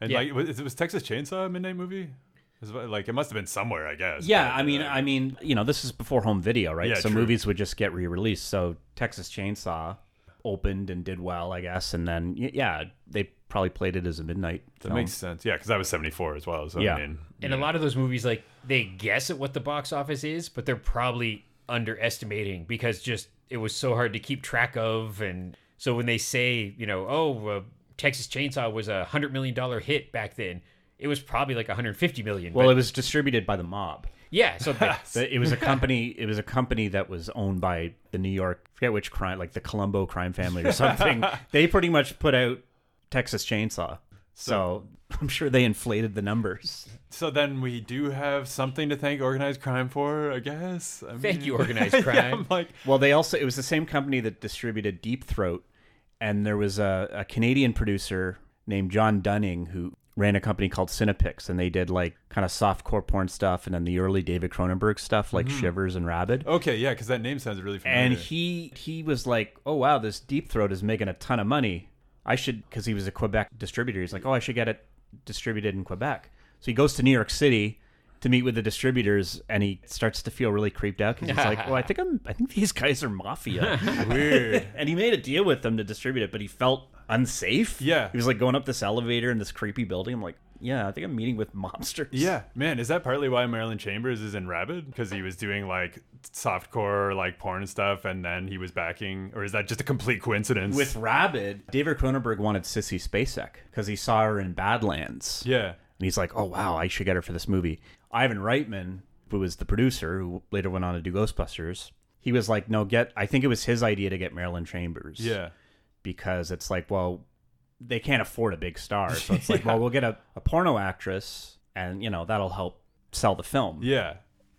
Speaker 1: And
Speaker 3: Yeah.
Speaker 1: like, was, was Texas Chainsaw a midnight movie? Like, it must have been somewhere, I guess.
Speaker 2: Yeah,
Speaker 1: but,
Speaker 2: I mean,
Speaker 1: uh,
Speaker 2: I mean, you know, this is before home video, right?
Speaker 1: Yeah,
Speaker 2: so
Speaker 1: true.
Speaker 2: movies would just get re-released. So Texas Chainsaw opened and did well, I guess, and then yeah, they probably played it as a midnight.
Speaker 1: that
Speaker 2: film.
Speaker 1: makes sense. Yeah, because that was 74 as well. So
Speaker 2: Yeah.
Speaker 1: I mean,
Speaker 3: And a lot of those movies, like they guess at what the box office is, but they're probably underestimating because just it was so hard to keep track of. And so when they say, you know, oh, uh, Texas Chainsaw was a hundred million dollar hit back then, it was probably like 150 million.
Speaker 2: Well,
Speaker 3: but-
Speaker 2: it was distributed by the mob.
Speaker 3: yeah. So [laughs] the-
Speaker 2: The- It was a company. It was a company that was owned by the New York. I forget which crime, like the Colombo crime family or something. [laughs] they pretty much put out Texas Chainsaw. So [laughs] I'm sure they inflated the numbers.
Speaker 1: so then we do have something to thank organized crime for, I guess. I
Speaker 3: Thank you, organized [laughs]
Speaker 1: yeah,
Speaker 3: crime.
Speaker 1: I'm like,
Speaker 2: Well, they also it was the same company that distributed Deep Throat, and there was a, a Canadian producer named John Dunning who ran a company called Cinepix, and they did like kind of softcore porn stuff, and then the early David Cronenberg stuff like mm-hmm. Shivers and Rabid.
Speaker 1: okay, yeah, because that name sounds really familiar.
Speaker 2: And he he was like, "Oh wow, this Deep Throat is making a ton of money. I should because he was a Quebec distributor. He's like, oh, I should get it distributed in Quebec. So he goes to New York City to meet with the distributors, and he starts to feel really creeped out because he's like, "Well, I think I'm. I think these guys are mafia. [laughs]
Speaker 1: Weird. [laughs]
Speaker 2: and he made a deal with them to distribute it, but he felt unsafe.
Speaker 1: Yeah.
Speaker 2: he was like going up this elevator in this creepy building. I'm like, yeah, I think I'm meeting with [laughs] mobsters.
Speaker 1: Yeah, man, is that partly why Marilyn Chambers is in Rabid? Because he was doing like softcore, like porn stuff, and then he was backing, or is that just a complete coincidence?
Speaker 2: With Rabid, David Cronenberg wanted Sissy Spacek because he saw her in Badlands.
Speaker 1: yeah,
Speaker 2: And he's like, oh, wow, I should get her for this movie. Ivan Reitman, who was the producer, who later went on to do Ghostbusters, he was like, no, get, I think it was his idea to get Marilyn Chambers.
Speaker 1: yeah,
Speaker 2: Because it's like, well, they can't afford a big star. So it's [laughs] like, well, we'll get a, a porno actress and, you know, that'll help sell the film.
Speaker 1: yeah.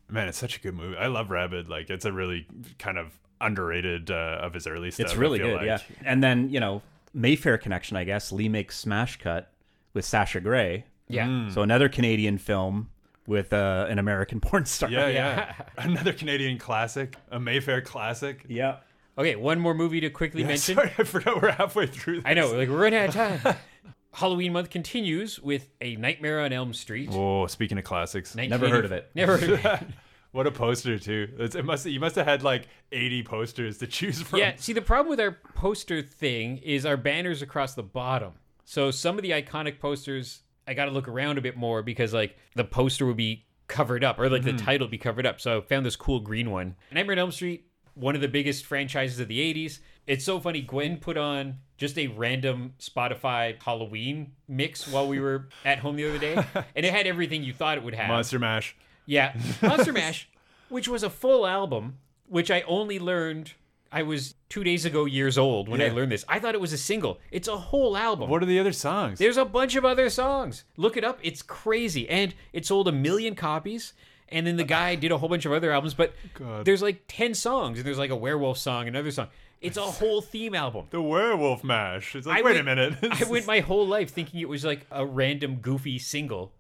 Speaker 1: Man, it's such a good movie. I love Rabid. Like, it's a really kind of underrated uh, of his early stuff.
Speaker 2: It's really good,
Speaker 1: like.
Speaker 2: yeah. And then, you know, Mayfair Connection, I guess, Lee makes Smash Cut with Sasha Grey.
Speaker 3: yeah.
Speaker 2: So another Canadian film with uh, an American [laughs] porn star.
Speaker 1: Yeah, yeah. [laughs] Another Canadian classic, a Mayfair classic.
Speaker 2: Yeah.
Speaker 3: Okay, one more movie to quickly
Speaker 1: Yeah, [laughs]
Speaker 3: mention.
Speaker 1: sorry, I forgot we're halfway through. This.
Speaker 3: I know, like we're running out of time. [laughs] Halloween month continues with a Nightmare on Elm Street.
Speaker 1: Oh, speaking of classics,
Speaker 3: never
Speaker 2: heard of it.
Speaker 3: Never heard of it. [laughs]
Speaker 1: what a poster too! It's, it must you must have had like eighty posters to choose from.
Speaker 3: Yeah, see, the problem with our poster thing is our banners across the bottom. So some of the iconic posters, I got to look around a bit more because like the poster would be covered up or like the mm-hmm. title would be covered up. So I found this cool green one. Nightmare on Elm Street, one of the biggest franchises of the 80s. It's so funny. Gwen put on just a random Spotify Halloween mix while we were [laughs] at home the other day, and it had everything you thought it would have.
Speaker 1: Monster Mash.
Speaker 3: Yeah, Monster Mash, which was a full album, which I only learned. I was two days ago years old when I learned this. I thought it was a single. It's a whole album.
Speaker 1: What are the other songs?
Speaker 3: There's a bunch of other songs. Look it up. It's crazy, and it sold a million copies. And then the guy did a whole bunch of other albums, but
Speaker 1: God.
Speaker 3: there's like ten songs, and there's like a werewolf song, another song. It's a whole theme album.
Speaker 1: the Werewolf Mash. It's like,
Speaker 3: I
Speaker 1: wait
Speaker 3: went-
Speaker 1: a minute. [laughs]
Speaker 3: I went my whole life thinking it was like a random goofy single,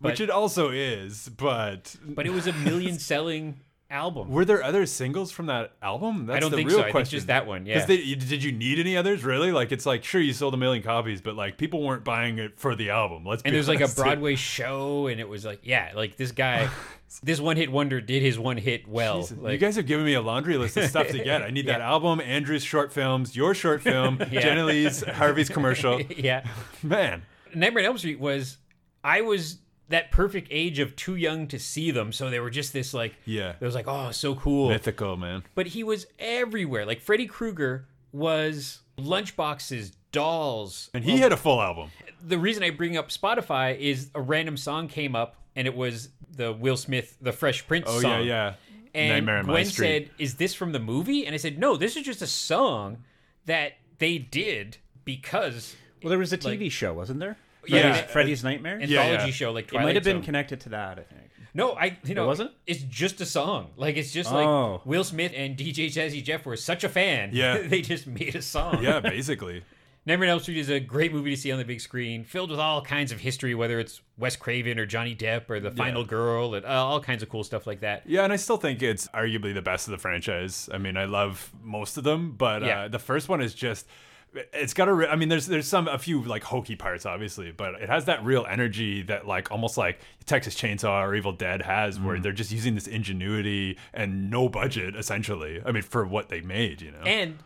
Speaker 1: Which it also is, but
Speaker 3: but it was a million selling album.
Speaker 1: were there other singles from that album? That's
Speaker 3: I don't
Speaker 1: the
Speaker 3: think
Speaker 1: real
Speaker 3: so. I think
Speaker 1: question.
Speaker 3: just that one, yeah.
Speaker 1: Because did you need any others? Really? Like it's like sure you sold a million copies, but like people weren't buying it for the album. Let's
Speaker 3: and there's like a. [laughs] Broadway show, and it was like, yeah, like this guy, [laughs] this one hit wonder did his one hit well.
Speaker 1: Jesus,
Speaker 3: Like,
Speaker 1: you guys have given me a laundry list of stuff to get. I need [laughs] that album, Andrew's short films, your short film,
Speaker 3: Yeah.
Speaker 1: Jenny Lee's Harvey's commercial.
Speaker 3: yeah,
Speaker 1: Man,
Speaker 3: Nightmare on Elm Street was, I was that perfect age of too young to see them, so they were just this like,
Speaker 1: yeah,
Speaker 3: it was like, oh, so cool.
Speaker 1: mythical man.
Speaker 3: But he was everywhere. Like Freddy Krueger was lunchboxes, Dolls.
Speaker 1: And he had a full album.
Speaker 3: The reason I bring up Spotify is a random song came up, and it was the Will Smith, the Fresh Prince
Speaker 1: Oh
Speaker 3: song.
Speaker 1: yeah, yeah.
Speaker 3: And
Speaker 1: Nightmare on My
Speaker 3: Gwen said, "Is this from the movie?" And I said, "No, this is just a song that they did because
Speaker 2: Well, there was a TV show, wasn't there?
Speaker 3: Yeah.
Speaker 2: Freddy's, Freddy's Nightmare.
Speaker 3: anthology
Speaker 1: Yeah, yeah.
Speaker 3: show like
Speaker 2: it might have been
Speaker 3: Zone.
Speaker 2: connected to that. I think.
Speaker 3: No, I you know It
Speaker 2: wasn't?
Speaker 3: It's just a song. Like it's just
Speaker 2: Oh.
Speaker 3: like Will Smith and DJ Jazzy Jeff were such a fan.
Speaker 1: Yeah. [laughs]
Speaker 3: they just made a song.
Speaker 1: Yeah, [laughs] basically.
Speaker 3: Nightmare on Elm Street is a great movie to see on the big screen, filled with all kinds of history, whether it's Wes Craven or Johnny Depp or The Final Girl and uh, all kinds of cool stuff like that.
Speaker 1: Yeah, and I still think it's arguably the best of the franchise. I mean, I love most of them, but
Speaker 3: Yeah.
Speaker 1: uh, the first one is just. It's got a. re- I mean, there's there's some a few like hokey parts, obviously, but it has that real energy that like almost like Texas Chainsaw or Evil Dead has, where they're just using this ingenuity and no budget, essentially. I mean, for what they made, you know.
Speaker 3: and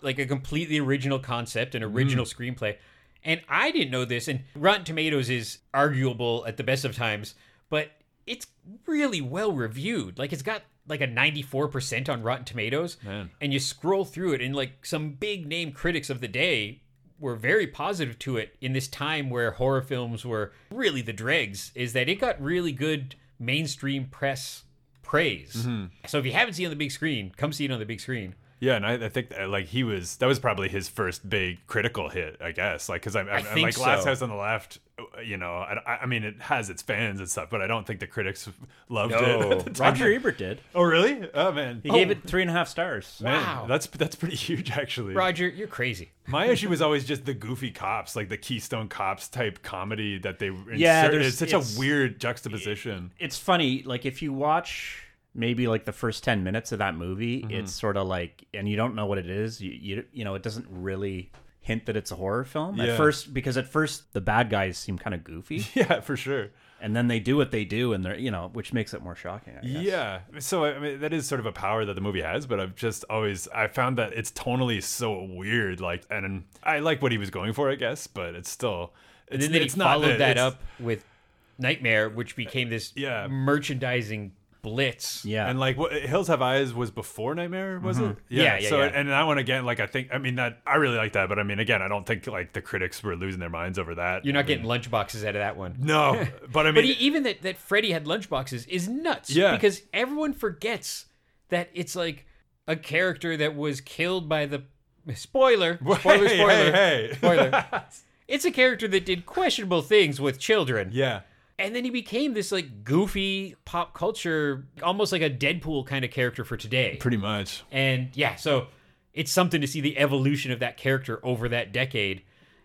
Speaker 3: like a completely original concept and original
Speaker 1: Mm.
Speaker 3: screenplay. And I didn't know this. And Rotten Tomatoes is arguable at the best of times, but it's really well reviewed. Like it's got like a 94% on Rotten Tomatoes.
Speaker 1: Man.
Speaker 3: And you scroll through it, and like some big name critics of the day were very positive to it in this time where horror films were really the dregs, is that it got really good mainstream press praise.
Speaker 1: Mm-hmm.
Speaker 3: So if you haven't seen it on the big screen, come see it on the big screen.
Speaker 1: Yeah, and I, I think that, like he was that was probably his first big critical hit, I guess. Like because I'm, I'm,
Speaker 3: think
Speaker 1: like Last
Speaker 3: so.
Speaker 1: House on the Left, uh, you know, I, I mean it has its fans and stuff, but I don't think the critics loved
Speaker 3: No.
Speaker 1: it. At the time.
Speaker 2: Roger Ebert did.
Speaker 1: Oh really? Oh man.
Speaker 2: He gave it three and a half stars.
Speaker 1: Man,
Speaker 3: Wow.
Speaker 1: that's that's pretty huge actually.
Speaker 3: Roger, you're crazy.
Speaker 1: My issue was always just the goofy cops, like the Keystone Cops type comedy that they
Speaker 2: Yeah, there's-
Speaker 1: it's such
Speaker 2: it's-
Speaker 1: a weird juxtaposition.
Speaker 2: It's funny. Like if you watch maybe like the first 10 minutes of that movie
Speaker 1: Mm-hmm.
Speaker 2: it's sort of like and you don't know what it is you, you you know it doesn't really hint that it's a horror film
Speaker 1: Yeah.
Speaker 2: at first because at first the bad guys seem kind of goofy [laughs]
Speaker 1: Yeah, for sure.
Speaker 2: and then they do what they do and they're you know which makes it more shocking I guess.
Speaker 1: Yeah. So I mean that is sort of a power that the movie has, but I've just always I found that it's tonally so weird. Like, and I like what he was going for, I guess, but it's still. It's,
Speaker 3: And then
Speaker 1: it's
Speaker 3: he
Speaker 1: not
Speaker 3: followed
Speaker 1: the-
Speaker 3: that up with Nightmare, which became this
Speaker 1: Yeah.
Speaker 3: merchandising blitz.
Speaker 2: yeah
Speaker 1: And like what Hills Have Eyes was before Nightmare, was mm-hmm. it?
Speaker 3: Yeah, yeah,
Speaker 1: So
Speaker 3: yeah.
Speaker 1: and that one again, like I think I mean that I really like that, but I mean again, I don't think like the critics were losing their minds over that.
Speaker 3: You're not getting lunchboxes out of that one.
Speaker 1: No, [laughs] but I mean
Speaker 3: But e even that, that Freddy had lunchboxes is nuts.
Speaker 1: Yeah.
Speaker 3: Because everyone forgets that it's like a character that was killed by the. Spoiler. [laughs] Spoiler,
Speaker 1: Hey,
Speaker 3: spoiler.
Speaker 1: hey, hey.
Speaker 3: Spoiler. [laughs] It's a character that did questionable things with children.
Speaker 1: yeah.
Speaker 3: And then he became this like goofy pop culture, almost like a Deadpool kind of character for today.
Speaker 1: Pretty much.
Speaker 3: And yeah, so it's something to see the evolution of that character over that decade.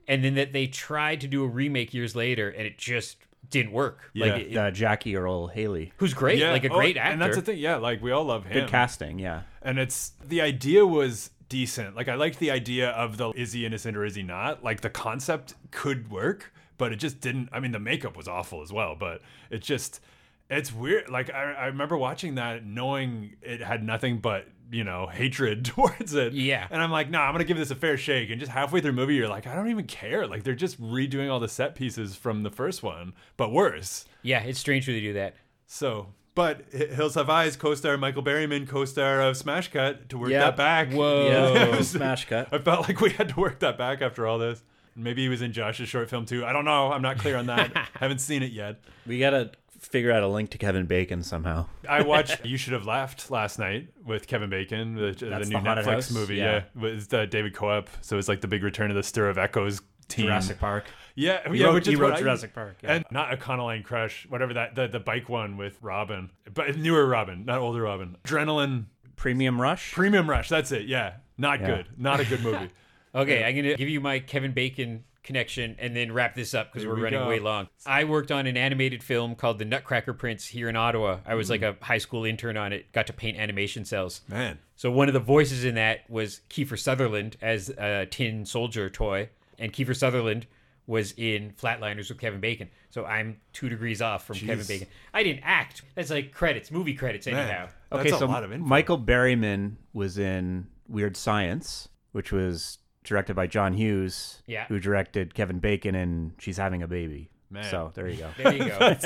Speaker 3: And then that they tried to do a remake years later and it just didn't work.
Speaker 1: Yeah.
Speaker 3: Like, it-
Speaker 2: uh, Jackie Earle Haley
Speaker 3: who's great,
Speaker 1: Yeah.
Speaker 3: like a
Speaker 1: Oh,
Speaker 3: great actor.
Speaker 1: And that's the thing. Yeah, like we all love him.
Speaker 2: good casting yeah
Speaker 1: and it's the idea was decent. Like I liked the idea of the is he innocent or is he not? Like the concept could work, but it just didn't. I mean, the makeup was awful as well, but it just it's weird. Like I, I remember watching that, knowing it had nothing but you know hatred [laughs] towards it.
Speaker 3: Yeah.
Speaker 1: and I'm like, nah, I'm gonna give this a fair shake. And just halfway through the movie, you're like, I don't even care. Like they're just redoing all the set pieces from the first one, but worse.
Speaker 3: yeah, it's strange when they do that.
Speaker 1: So, but Hills Have Eyes co-star Michael Berryman, co-star of Smash Cut, to work
Speaker 2: Yeah.
Speaker 1: that back.
Speaker 3: Whoa.
Speaker 2: yeah [laughs] smash cut
Speaker 1: I felt like we had to work that back after all this. Maybe he was in Josh's short film too. I don't know. I'm not clear on that. [laughs] Haven't seen it yet.
Speaker 2: we gotta figure out a link to kevin bacon somehow
Speaker 1: I [laughs] watched You Should Have Left last night with Kevin Bacon, the, the new
Speaker 2: the
Speaker 1: Netflix
Speaker 2: house?
Speaker 1: movie.
Speaker 2: Yeah.
Speaker 1: Yeah, with uh, David Koepp. So it's like the big return of the Stir of Echoes team.
Speaker 2: jurassic park
Speaker 1: Yeah,
Speaker 2: he
Speaker 1: yeah,
Speaker 2: wrote,
Speaker 1: which
Speaker 2: he wrote
Speaker 1: what I-
Speaker 2: jurassic park yeah.
Speaker 1: and not a Econoline Crush, whatever that the, the bike one with Robin, but newer Robin, not older Robin. Adrenaline
Speaker 2: premium rush
Speaker 1: Premium Rush. That's it. Yeah, not
Speaker 2: Yeah.
Speaker 1: good. Not a good movie. [laughs]
Speaker 3: Okay, I'm gonna give you my Kevin Bacon connection and then wrap this up because we're
Speaker 1: we
Speaker 3: running
Speaker 1: go.
Speaker 3: way long. I worked on an animated film called The Nutcracker Prince here in Ottawa. I was like
Speaker 1: Hmm.
Speaker 3: a high school intern on it. Got to paint animation cels.
Speaker 1: Man,
Speaker 3: So one of the voices in that was Kiefer Sutherland as a tin soldier toy, and Kiefer Sutherland was in Flatliners with Kevin Bacon. So I'm two degrees off from Kevin Bacon. I didn't act. That's like credits, movie credits,
Speaker 1: man,
Speaker 3: anyhow.
Speaker 1: that's
Speaker 2: okay,
Speaker 1: a
Speaker 2: so
Speaker 1: lot of info.
Speaker 2: Michael Berryman was in Weird Science, which was directed by John Hughes,
Speaker 3: Yeah.
Speaker 2: who directed Kevin Bacon and She's Having a Baby.
Speaker 1: Man.
Speaker 2: So there you go.
Speaker 3: There you go. [laughs]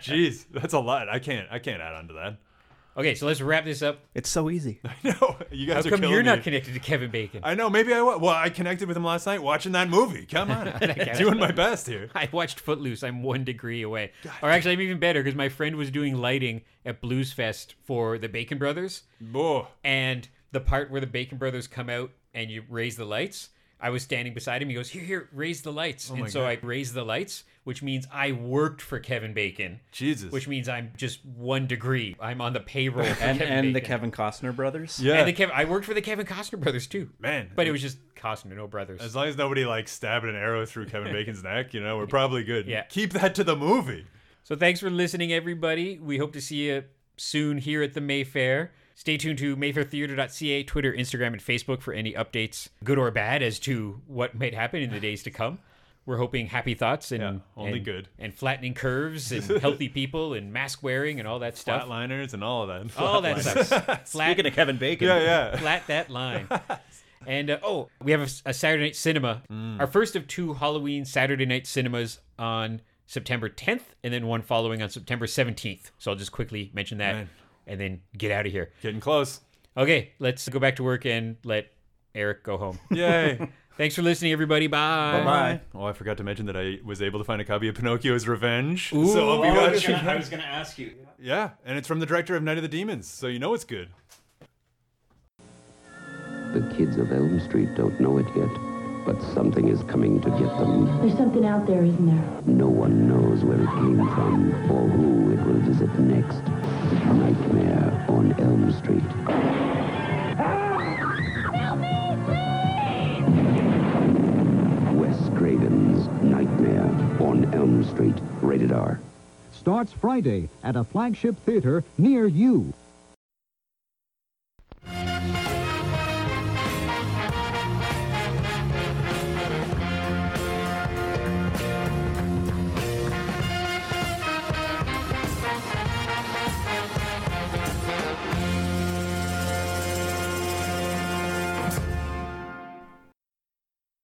Speaker 1: Jeez, that's a lot. I can't. I can't add on to that.
Speaker 3: Okay, so let's wrap this up.
Speaker 2: It's so easy. [laughs]
Speaker 1: no, you guys
Speaker 3: How
Speaker 1: are
Speaker 3: come
Speaker 1: killing
Speaker 3: you're
Speaker 1: me.
Speaker 3: not connected to Kevin Bacon?
Speaker 1: I know. Maybe I was. Well, I connected with him last night watching that movie. Come on, [laughs] doing my best here.
Speaker 3: I watched Footloose. I'm one degree away. or actually, I'm even better because my friend was doing lighting at Blues Fest for the Bacon Brothers,
Speaker 1: Oh,
Speaker 3: and the part where the Bacon Brothers come out and you raise the lights. I was standing beside him. He goes, "Here, here, raise the lights."
Speaker 1: Oh
Speaker 3: and so
Speaker 1: God.
Speaker 3: I raised the lights, which means I worked for Kevin Bacon.
Speaker 1: Jesus.
Speaker 3: Which means I'm just one degree. I'm on the payroll for [laughs]
Speaker 2: And
Speaker 3: Kevin
Speaker 2: and the Kevin Costner brothers.
Speaker 1: yeah,
Speaker 3: And the Kevin, I worked for the Kevin Costner brothers too.
Speaker 1: man.
Speaker 3: But it was just Costner, no brothers.
Speaker 1: as long as nobody like stabbing an arrow through Kevin [laughs] Bacon's neck, you know, we're probably good.
Speaker 3: Yeah.
Speaker 1: Keep that to the movie.
Speaker 3: So thanks for listening, everybody. We hope to see you soon here at the Mayfair. Stay tuned to mayfairtheatre.ca, Twitter, Instagram, and Facebook for any updates, good or bad, as to what might happen in the days to come. We're hoping happy thoughts and
Speaker 1: Yeah, only
Speaker 3: and-
Speaker 1: good.
Speaker 3: and flattening curves and [laughs] healthy people and mask wearing and all that stuff.
Speaker 1: Flatliners and all of that.
Speaker 3: all that stuff. Flat, [laughs]
Speaker 2: Speaking of Kevin Bacon,
Speaker 1: Yeah, yeah. [laughs]
Speaker 3: flat that line. And uh, oh, we have a, a Saturday night cinema.
Speaker 1: Mm.
Speaker 3: Our first of two Halloween Saturday night cinemas on September 10th, and then one following on September 17th. So I'll just quickly mention that,
Speaker 1: Man.
Speaker 3: And then get out of here.
Speaker 1: Getting close.
Speaker 3: Okay, let's go back to work and let Eric go home. [laughs]
Speaker 1: Yay. [laughs]
Speaker 3: Thanks for listening, everybody. Bye.
Speaker 2: Bye.
Speaker 1: oh, I forgot to mention that I was able to find a copy of Pinocchio's Revenge.
Speaker 3: Ooh.
Speaker 1: so I'll be
Speaker 2: Oh,
Speaker 1: watching.
Speaker 2: I was going to ask you.
Speaker 1: Yeah, and it's from the director of Night of the Demons, so you know it's good.
Speaker 4: The kids of Elm Street don't know it yet, but something is coming to get them.
Speaker 5: There's something out there, isn't there?
Speaker 4: No one knows where it came from or who it will visit next. Nightmare on Elm Street. Wes Craven's Nightmare on Elm Street. Rated R.
Speaker 6: starts Friday at a flagship theater near you.